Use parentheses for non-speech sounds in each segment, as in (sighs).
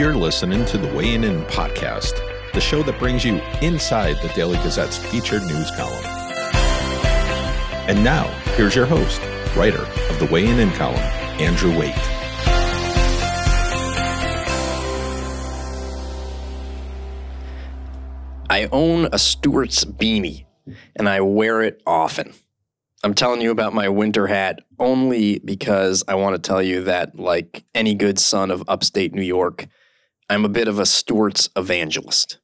You're listening to the Weighing In podcast, the show that brings you inside the Daily Gazette's featured news column. And now, here's your host, writer of the Weighing In column, Andrew Waite. I own a Stewart's beanie and I wear it often. I'm telling you about my winter hat only because I want to tell you that, like any good son of upstate New York, I'm a bit of a Stewart's evangelist.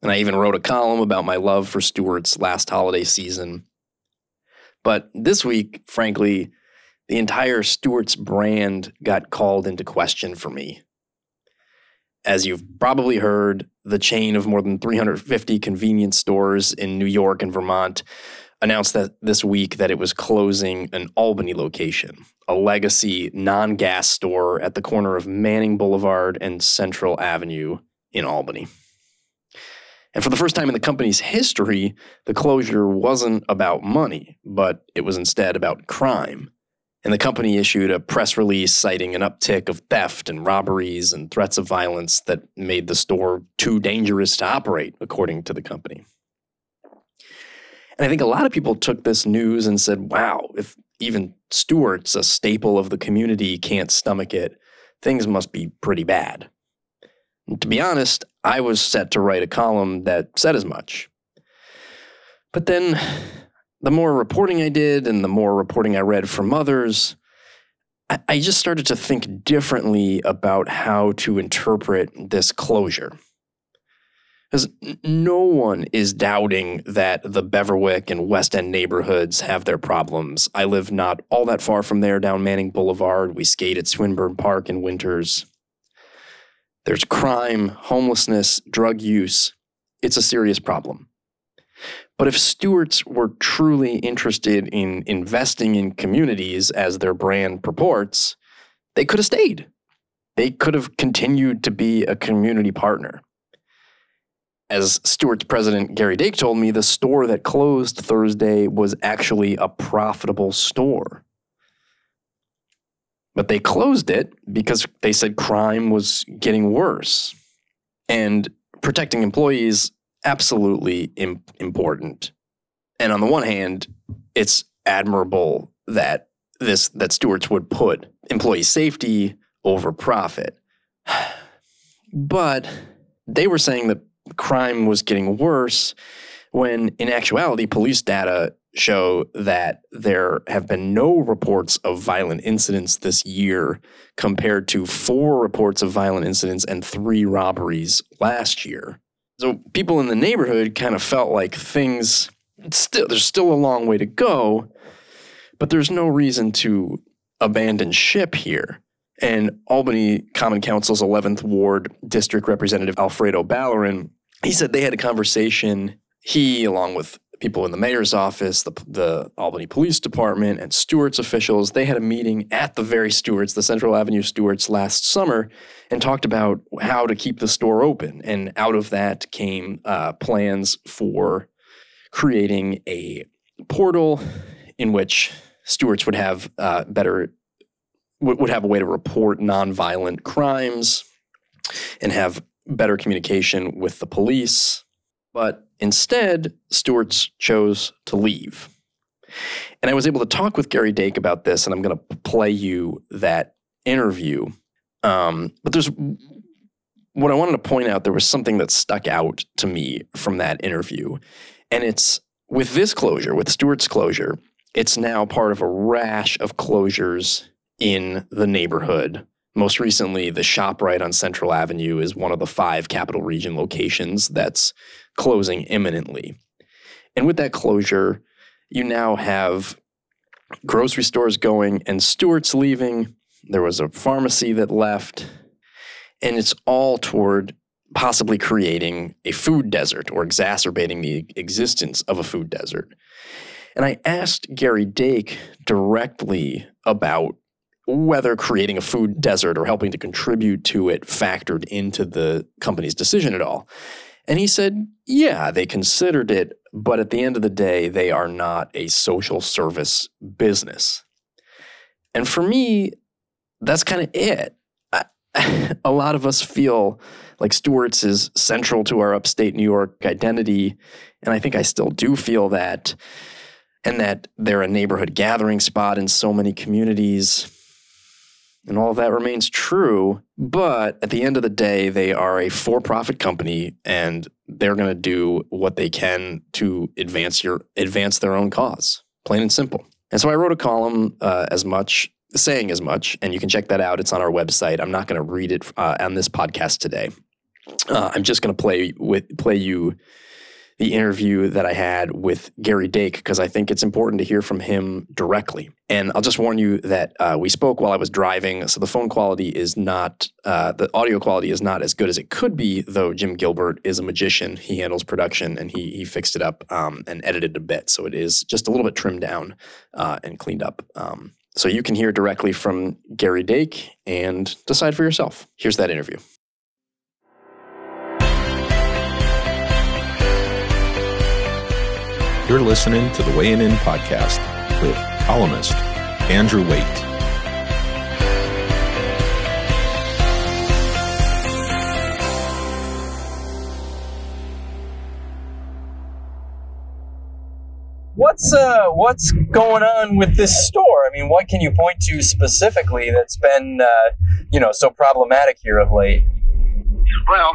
And I even wrote a column about my love for Stewart's last holiday season. But this week, frankly, the entire Stewart's brand got called into question for me. As you've probably heard, the chain of more than 350 convenience stores in New York and Vermont announced that this week that it was closing an Albany location, a legacy non-gas store at the corner of Manning Boulevard and Central Avenue in Albany. And for the first time in the company's history, the closure wasn't about money, but it was instead about crime. And the company issued a press release citing an uptick of theft and robberies and threats of violence that made the store too dangerous to operate, according to the company. And I think a lot of people took this news and said, wow, if even Stewart's, a staple of the community, can't stomach it, things must be pretty bad. And to be honest, I was set to write a column that said as much. But then the more reporting I did and the more reporting I read from others, I, I just started to think differently about how to interpret this closure. Because no one is doubting that the Beverwyck and West End neighborhoods have their problems. I live not all that far from there down Manning Boulevard. We skate at Swinburne Park in winters. There's crime, homelessness, drug use. It's a serious problem. But if Stewart's were truly interested in investing in communities as their brand purports, they could have stayed. They could have continued to be a community partner. As Stewart's president Gary Dake told me, the store that closed Thursday was actually a profitable store. But they closed it because they said crime was getting worse. And protecting employees, absolutely Im- important. And on the one hand, it's admirable that this that Stewart's would put employee safety over profit. (sighs) But they were saying that crime was getting worse when in actuality police data show that there have been no reports of violent incidents this year compared to four reports of violent incidents and three robberies last year. So people in the neighborhood kind of felt like things still there's still a long way to go, but there's no reason to abandon ship here. And Albany Common Council's 11th Ward District Representative Alfredo Balarin he said they had a conversation. He, along with people in the mayor's office, the, the Albany Police Department, and Stewart's officials, they had a meeting at the very Stewart's, the Central Avenue Stewart's, last summer, and talked about how to keep the store open. And out of that came uh, plans for creating a portal in which Stewart's would have uh, better would have a way to report nonviolent crimes and have better communication with the police. But instead, Stewart's chose to leave. And I was able to talk with Gary Dake about this, and I'm going to play you that interview. Um, but there's what I wanted to point out there was something that stuck out to me from that interview. And it's with this closure, with Stewart's closure, it's now part of a rash of closures in the neighborhood most recently, the ShopRite on Central Avenue is one of the five Capital Region locations that's closing imminently. And with that closure, you now have grocery stores going and Stewart's leaving. There was a pharmacy that left. And it's all toward possibly creating a food desert or exacerbating the existence of a food desert. And I asked Gary Dake directly about whether creating a food desert or helping to contribute to it factored into the company's decision at all. And he said, yeah, they considered it, but at the end of the day, they are not a social service business. And for me, that's kind of it. (laughs) A lot of us feel like Stewart's is central to our upstate New York identity. And I think I still do feel that. And that they're a neighborhood gathering spot in so many communities. And all of that remains true. But at the end of the day, they are a for profit company and they're going to do what they can to advance your advance their own cause, plain and simple. And so I wrote a column uh, as much saying as much, and you can check that out. It's on our website. I'm not going to read it uh, on this podcast today. Uh, I'm just going to play with play you the interview that I had with Gary Dake because I think it's important to hear from him directly. And I'll just warn you that uh, we spoke while I was driving, so the phone quality is not, uh, the audio quality is not as good as it could be. Though Jim Gilbert is a magician, he handles production and he he fixed it up um, and edited a bit, so it is just a little bit trimmed down uh, and cleaned up. Um, so you can hear directly from Gary Dake and decide for yourself. Here's that interview. You're listening to the Weighing In podcast with columnist Andrew Waite. What's uh what's going on with this store? I mean, what can you point to specifically that's been uh, you know so problematic here of late? Well,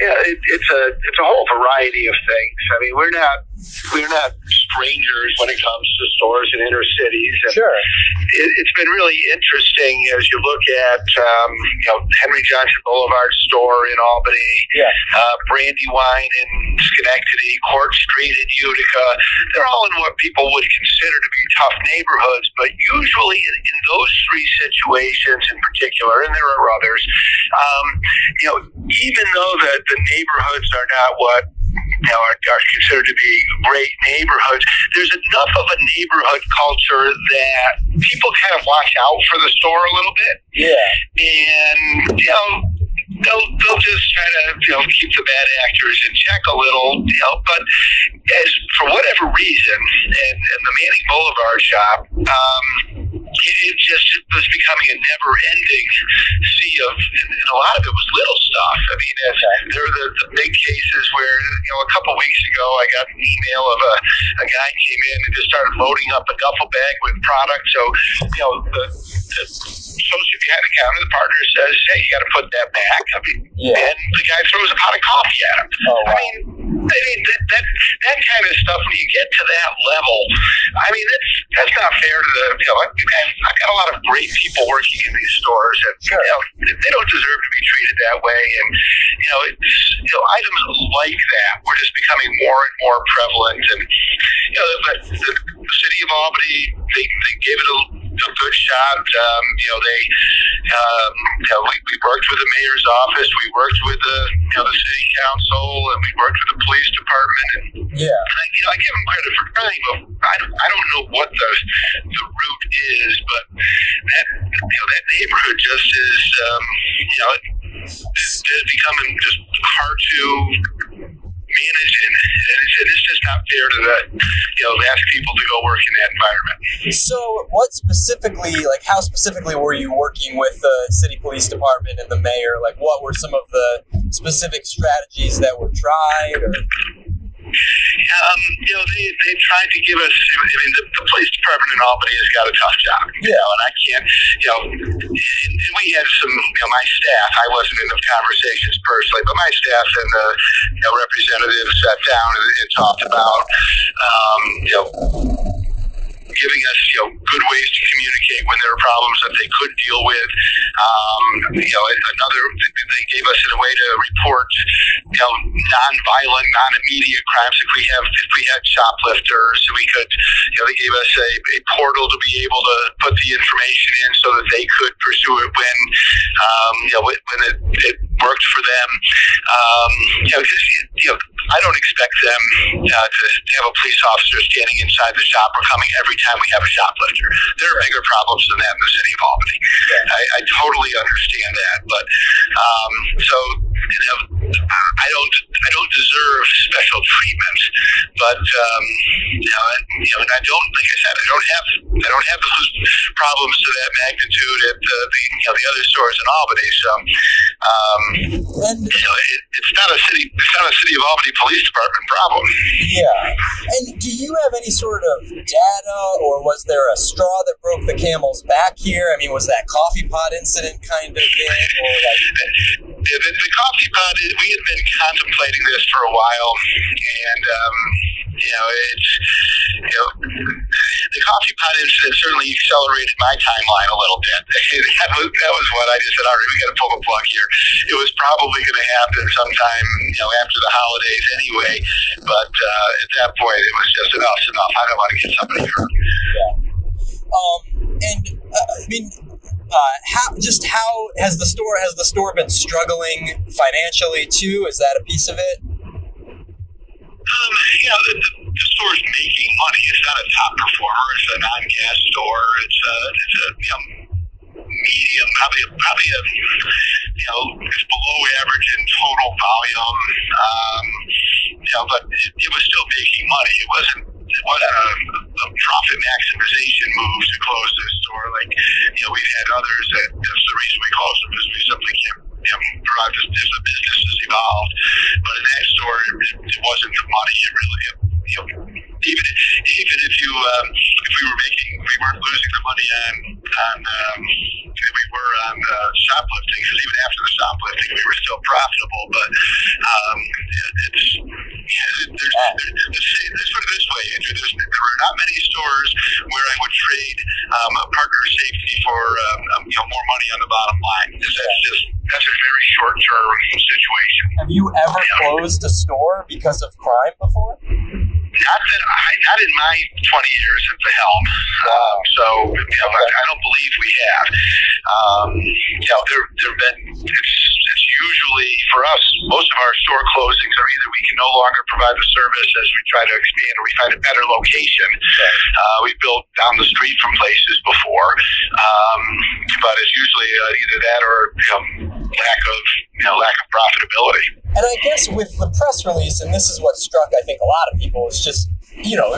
yeah, it, it's a it's a whole variety of things. I mean, we're not we're not strangers when it comes to stores in inner cities. And sure, it, has been really interesting as you look at um, you know Henry Johnson Boulevard store in Albany, yeah, uh, Brandywine in Schenectady, Court Street in Utica. They're all in what people would consider to be tough neighborhoods, but usually in, in those three situations in particular, and there are others, um, you know, even though that the neighborhoods are not what you know, are, are, considered to be great neighborhoods. There's enough of a neighborhood culture that people kind of watch out for the store a little bit. Yeah. And, you know, they'll, they'll just try to, you know, keep the bad actors in check a little, you know, but as for whatever reason, and, and the Manning Boulevard shop, um, it just was becoming a never ending sea of, and a lot of it was little stuff. I mean, uh, there were the, the big cases where, you know, a couple weeks ago I got an email of a, a guy came in and just started loading up a duffel bag with product. So, you know, the, the behind the counter, the partner says, hey, you got to put that back. I mean, yeah. and the guy throws a pot of coffee at him. Oh, wow. I mean, I mean that, that that kind of stuff. When you get to that level, I mean that's that's not fair to the. You know, I've got a lot of great people working in these stores, and sure. you know, they don't deserve to be treated that way. And you know, it's, you know, items like that were just becoming more and more prevalent. And you know, the, the, the city of Albany, they, they gave it a a good shot. Um, you know, they, um, you know, we, we worked with the mayor's office, we worked with the, you know, the city council, and we worked with the police department. And, yeah, and I, you know, I give them credit for trying, but I don't, I don't know what the the route is, but that, you know, that neighborhood just is, um, you know, it's just becoming just hard to manage and, it's just not fair to the you know ask people to go work in that environment. So what specifically like how specifically were you working with the city police department and the mayor? Like what were some of the specific strategies that were tried or um, you know, they, they tried to give us, I mean, the, the police department in Albany has got a tough job, you Yeah. know, and I can't, you know, and we had some, you know, my staff, I wasn't in the conversations personally, but my staff and the, you know, representatives sat down and, and talked about, um, you know, giving us you know good ways to communicate when there are problems that they could deal with. Um, you know, another they gave us a way to report you know non-violent, non-immediate crimes. If we have if we had shoplifters, we could you know they gave us a, a portal to be able to put the information in so that they could pursue it when um, you know when it, it worked for them. Um, you know, you know, I don't expect them uh, to have a police officer standing inside the shop or coming every time we have a shoplifter. There are bigger problems than that in the city of Albany. I, I totally understand that, but um, so you know, I don't I don't deserve special treatment, but um, you know, and, you know, and I don't like I said, I don't have I don't have those (laughs) problems to that magnitude at uh, the you know the other stores in Albany. So, um, And you know, it, it's not a city it's not a city of Albany Police Department problem. yeah. And do you have any sort of data, or was there a straw that broke the camel's back here? I mean, was that coffee pot incident kind of thing, or like? (laughs) the, the, the coffee pot, we had been contemplating this for a while, and um, you know, it's you know, the coffee pot incident certainly accelerated my timeline a little bit. (laughs) that was that was what I just said. All right, we got to pull the plug here. It was probably going to happen sometime, you know, after the holidays anyway. But uh, at that point, it was just enough. Enough. I don't want to get somebody hurt. Yeah. Um, and uh, I mean, uh, how just how has the store has the store been struggling financially too? Is that a piece of it? Um, you know, the, the, store's making money. It's not a top performer. It's a non-gas store. It's a, it's a you know, medium, probably a, probably a, you know, it's below average in total volume. Um, you know, but it, it was still making money. It wasn't. It wasn't a profit maximization move to close this store. Like, you know, we've had others that that's the reason we closed them is we simply can't you know, provide this the business has evolved. But in that store, it, it wasn't the money. It really, you know, even even if you um, if we were making, we weren't losing the money on on um, we were on uh, shoplifting because even after the shoplifting, we were still profitable. But um, it, it's yeah, there's, there's, let's say, let's put it this way, Andrew. There's, there are not many stores where I would trade um, a partner safety for um, you know more money on the bottom line. That's just that's a very short term situation. Have you ever closed a store because of crime before? Not that I, not in my 20 years at the helm. Um, so you know, I, I don't believe we have. Um, you know, there there've been. It's, it's usually for us. Most of our store closings are either we can no longer provide the service as we try to expand, or we find a better location. Uh, we built down the street from places before, um, but it's usually uh, either that or you know, lack of you know lack of profitability. And I guess with the press release, and this is what struck, I think, a lot of people, is just, you know,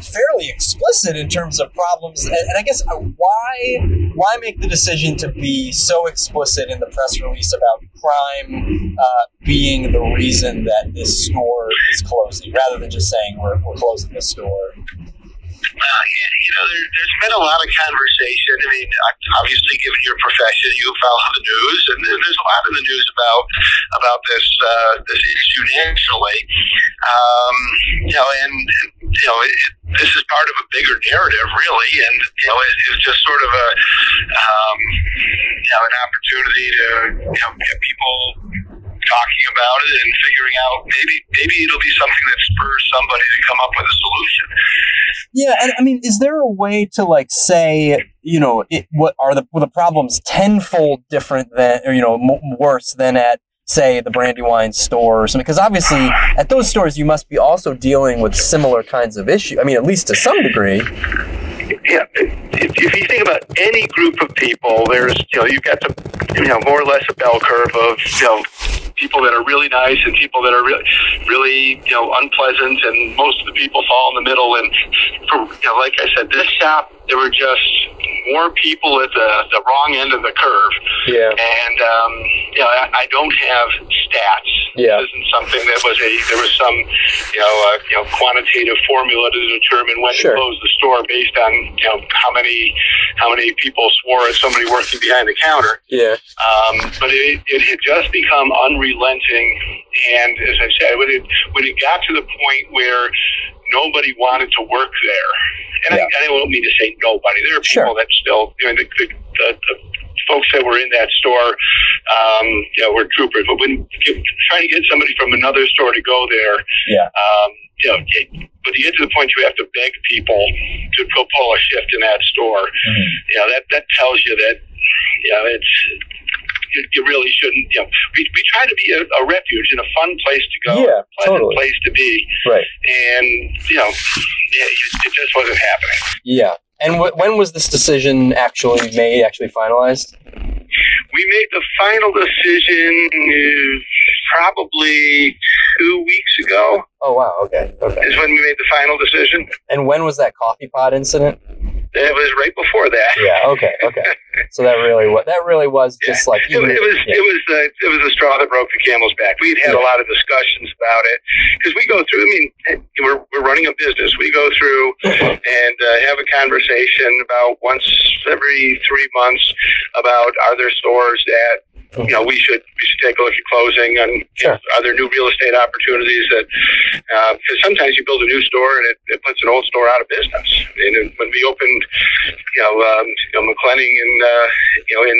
fairly explicit in terms of problems. And, and I guess uh, why why make the decision to be so explicit in the press release about crime uh, being the reason that this store is closing, rather than just saying we're, we're closing the store? Uh, yeah, you know, there, there's been a lot of conversation. I mean, obviously, given your profession, you follow the news, and there's a lot in the news about about this uh, this issue nationally. Um, you know, and you know, it, this is part of a bigger narrative, really, and you know, it, it's just sort of a um, you know an opportunity to you know get people talking about it and figuring out maybe maybe it'll be something that spurs somebody to come up with a solution. Yeah, and I mean, is there a way to like say, you know, it, what are the the problems tenfold different than, or you know, m- worse than at say the Brandywine store or something? Because obviously, at those stores, you must be also dealing with similar kinds of issues. I mean, at least to some degree. Yeah, if, if you think about any group of people, there's you know you've got the you know more or less a bell curve of you know people that are really nice and people that are really really you know unpleasant, and most of the people fall in the middle. And for you know, like I said, this shop there were just more people at the the wrong end of the curve. Yeah. And um, you know, I, I don't have stats. Yeah. This isn't something that was a there was some you know uh, you know quantitative formula to determine when Sure. to close the store based on you know how many how many people swore at somebody working behind the counter. Yeah. Um, but it, it had just become unrelenting, and as I said, when it when it got to the point where nobody wanted to work there, and, I, I don't mean to say nobody. There are Sure. people that still, you know, the, the, the, the folks that were in that store, um, you know, were troopers. But when get, trying to get somebody from another store to go there, Yeah. um, you know, it, but you get to the point you have to beg people to go pull a shift in that store. Mm-hmm. You know, that that tells you that, you know, it's you, you really shouldn't. You know, we we try to be a, a refuge and a fun place to go, Yeah, a pleasant totally. place to be, Right. and you know, yeah, it, it just wasn't happening. Yeah. And wh- when was this decision actually made? Actually finalized? We made the final decision uh, probably two weeks ago. Oh wow. Okay. Okay. Is when we made the final decision. And when was that coffee pot incident? It was right before that. Yeah. Okay. Okay. so that really was that really was just like It, was- it was yeah. it was the it was the straw that broke the camel's back. We'd had a lot of discussions about it because we go through. I mean, we're we're running a business. We go through and uh, have a conversation about once every three months about are there stores that you know we should we should take a look at closing and Sure. are there new real estate opportunities that because sometimes you build a new store and it, it puts an old store out of business. And when we opened, you know, um, you know McClellan and uh, you know in,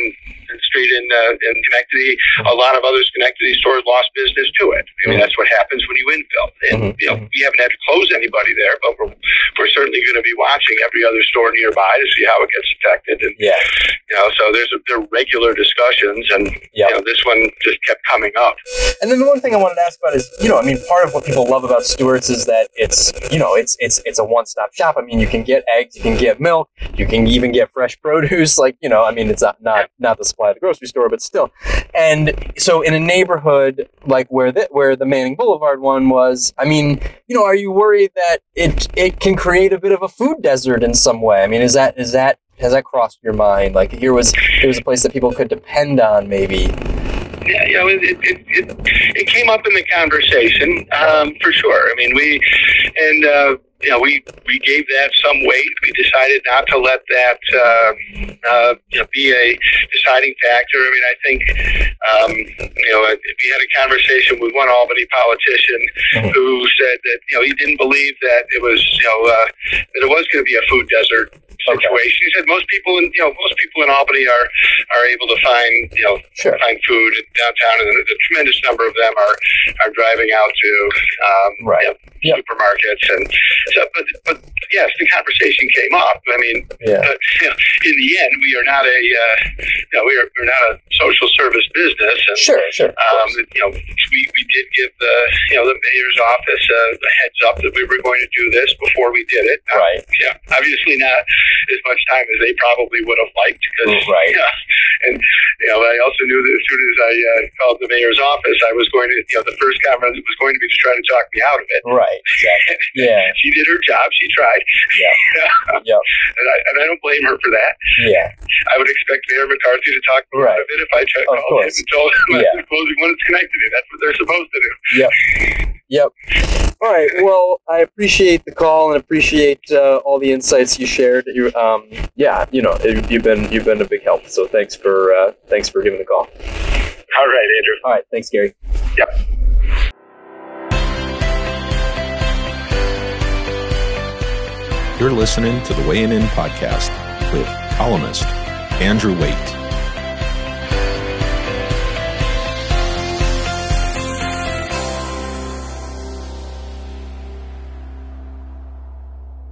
in Street in uh, in Schenectady, a lot of other Schenectady stores lost business to it. I mean Mhm. that's what happens when you infill. And Mhm, you know we haven't had to close anybody there, but we're we're certainly going to be watching every other store nearby to see how it gets affected. And yeah. you know, so there's a, there are regular discussions, and Yeah. you know this one just kept coming up. And then the one thing I wanted to ask about is, you know, I mean, part of what people love about Stewart's is that it's, you know, it's it's it's a one-stop shop. I mean, you can get eggs, you can get milk, you can even get fresh produce. (laughs) Like, you know, I mean, it's not not, not the supply of the grocery store, but still. And so, in a neighborhood like where the where the Manning Boulevard one was, I mean, you know, are you worried that it it can create a bit of a food desert in some way? I mean, is that is that has that crossed your mind? Like, here was here was a place that people could depend on, maybe. Yeah, you know, it, it, it, it, it came up in the conversation um, for sure. I mean, we and uh, you know we we gave that some weight. We decided not to let that uh, uh, you know, be a deciding factor. I mean, I think um, you know we had a conversation with one Albany politician Mhm. who said that you know he didn't believe that it was you know uh, that it was going to be a food desert Okay. situation. He said most people in you know most people in Albany are are able to find you know Sure. find food in downtown, and a, tremendous number of them are are driving out to um, Right. you know. Supermarkets and so. But but yes, the conversation came up. I mean, Yeah. but, (laughs) you know, in the end, we are not a uh, you know we are we're not a social service business, and Sure. Sure. um, you know, we, we did give the you know the mayor's office a, a heads up that we were going to do this before we did it. Uh, Right. Yeah, obviously not as much time as they probably would have liked because Right. yeah, and you know I also knew that as soon as I uh, called the mayor's office, I was going to you know the first conference was going to be to try to talk me out of it. Right. Exactly. Yeah. She did her job. She tried. Yeah. (laughs) Yep. and, I, and I don't blame her for that. Yeah. I would expect Mayor McCarthy to talk me Right. of it if I tried Of called him course. and told him Yeah. I'm closing when it's connected to. That's what they're supposed to do. Yep. Yep. All right. Well, I appreciate the call and appreciate uh, all the insights you shared. You, um, yeah, you know, it, you've been you've been a big help. So thanks for uh, thanks for giving the call. All right, Andrew. All right. Thanks, Gary. Yep. You're listening to the Weighing In podcast with columnist Andrew Waite.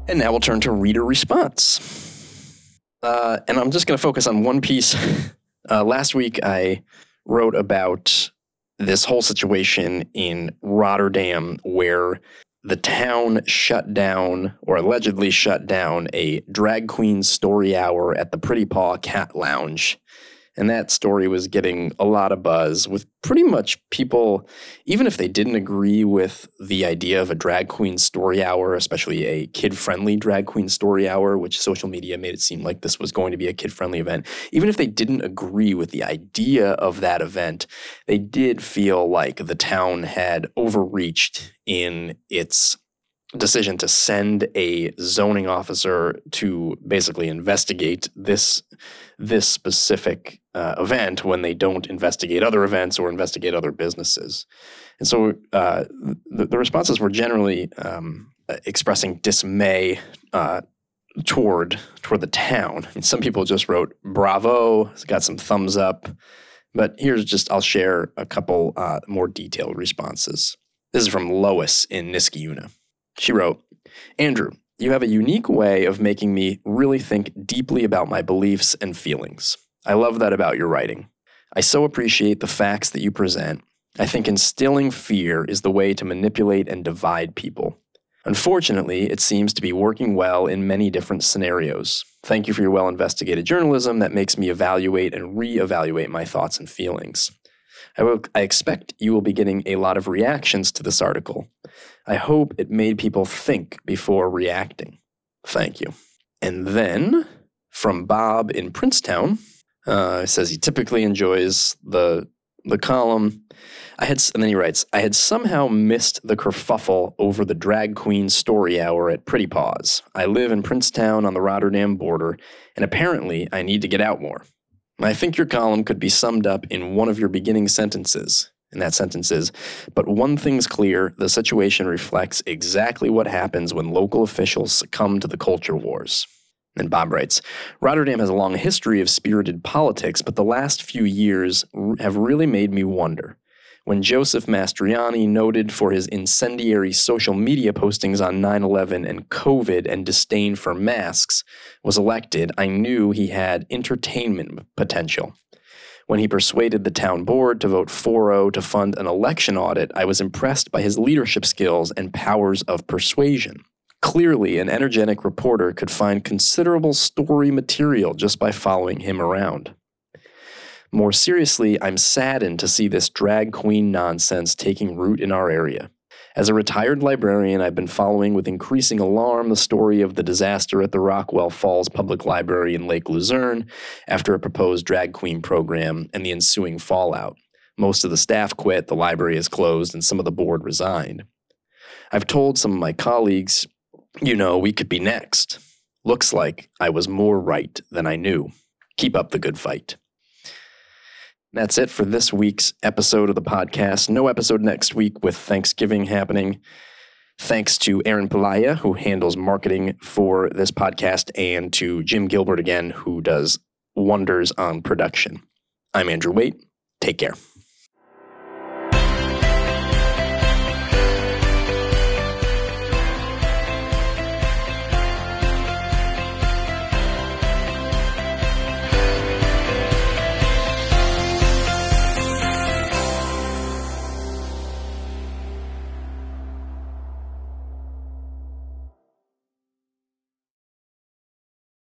And now we'll turn to reader response. Uh, and I'm just going to focus on one piece. (laughs) Uh, last week, I wrote about this whole situation in Rotterdam where the town shut down or allegedly shut down a drag queen story hour at the Pretty Paw Cat Lounge. And that story was getting a lot of buzz with pretty much people, even if they didn't agree with the idea of a drag queen story hour, especially a kid friendly drag queen story hour, which social media made it seem like this was going to be a kid friendly event. Even if they didn't agree with the idea of that event, they did feel like the town had overreached in its decision to send a zoning officer to basically investigate this this specific uh, event when they don't investigate other events or investigate other businesses. And so uh, the, the responses were generally um, expressing dismay uh, toward toward the town. And (laughs) some people just wrote "Bravo," got some thumbs up. But here's just I'll share a couple uh, more detailed responses. This is from Lois in Niskayuna. She wrote, Andrew, you have a unique way of making me really think deeply about my beliefs and feelings. I love that about your writing. I so appreciate the facts that you present. I think instilling fear is the way to manipulate and divide people. Unfortunately, it seems to be working well in many different scenarios. Thank you for your well investigated journalism that makes me evaluate and re-evaluate my thoughts and feelings. I, will, I expect you will be getting a lot of reactions to this article. I hope it made people think before reacting. Thank you. And then from Bob in Princetown, uh, says he typically enjoys the the column. I had, and then he writes, I had somehow missed the kerfuffle over the drag queen story hour at Pretty Paws. I live in Princetown on the Rotterdam border, and apparently I need to get out more. I think your column could be summed up in one of your beginning sentences. And that sentence is, but one thing's clear the situation reflects exactly what happens when local officials succumb to the culture wars. And Bob writes Rotterdam has a long history of spirited politics, but the last few years have really made me wonder. When Joseph Mastroianni, noted for his incendiary social media postings on 9 11 and COVID and disdain for masks, was elected, I knew he had entertainment potential. When he persuaded the town board to vote 4 0 to fund an election audit, I was impressed by his leadership skills and powers of persuasion. Clearly, an energetic reporter could find considerable story material just by following him around. More seriously, I'm saddened to see this drag queen nonsense taking root in our area. As a retired librarian, I've been following with increasing alarm the story of the disaster at the Rockwell Falls Public Library in Lake Luzerne after a proposed drag queen program and the ensuing fallout. Most of the staff quit, the library is closed, and some of the board resigned. I've told some of my colleagues you know, we could be next. Looks like I was more right than I knew. Keep up the good fight. That's it for this week's episode of the podcast. No episode next week with Thanksgiving happening. Thanks to Aaron Pelaya, who handles marketing for this podcast, and to Jim Gilbert again, who does wonders on production. I'm Andrew Waite. Take care.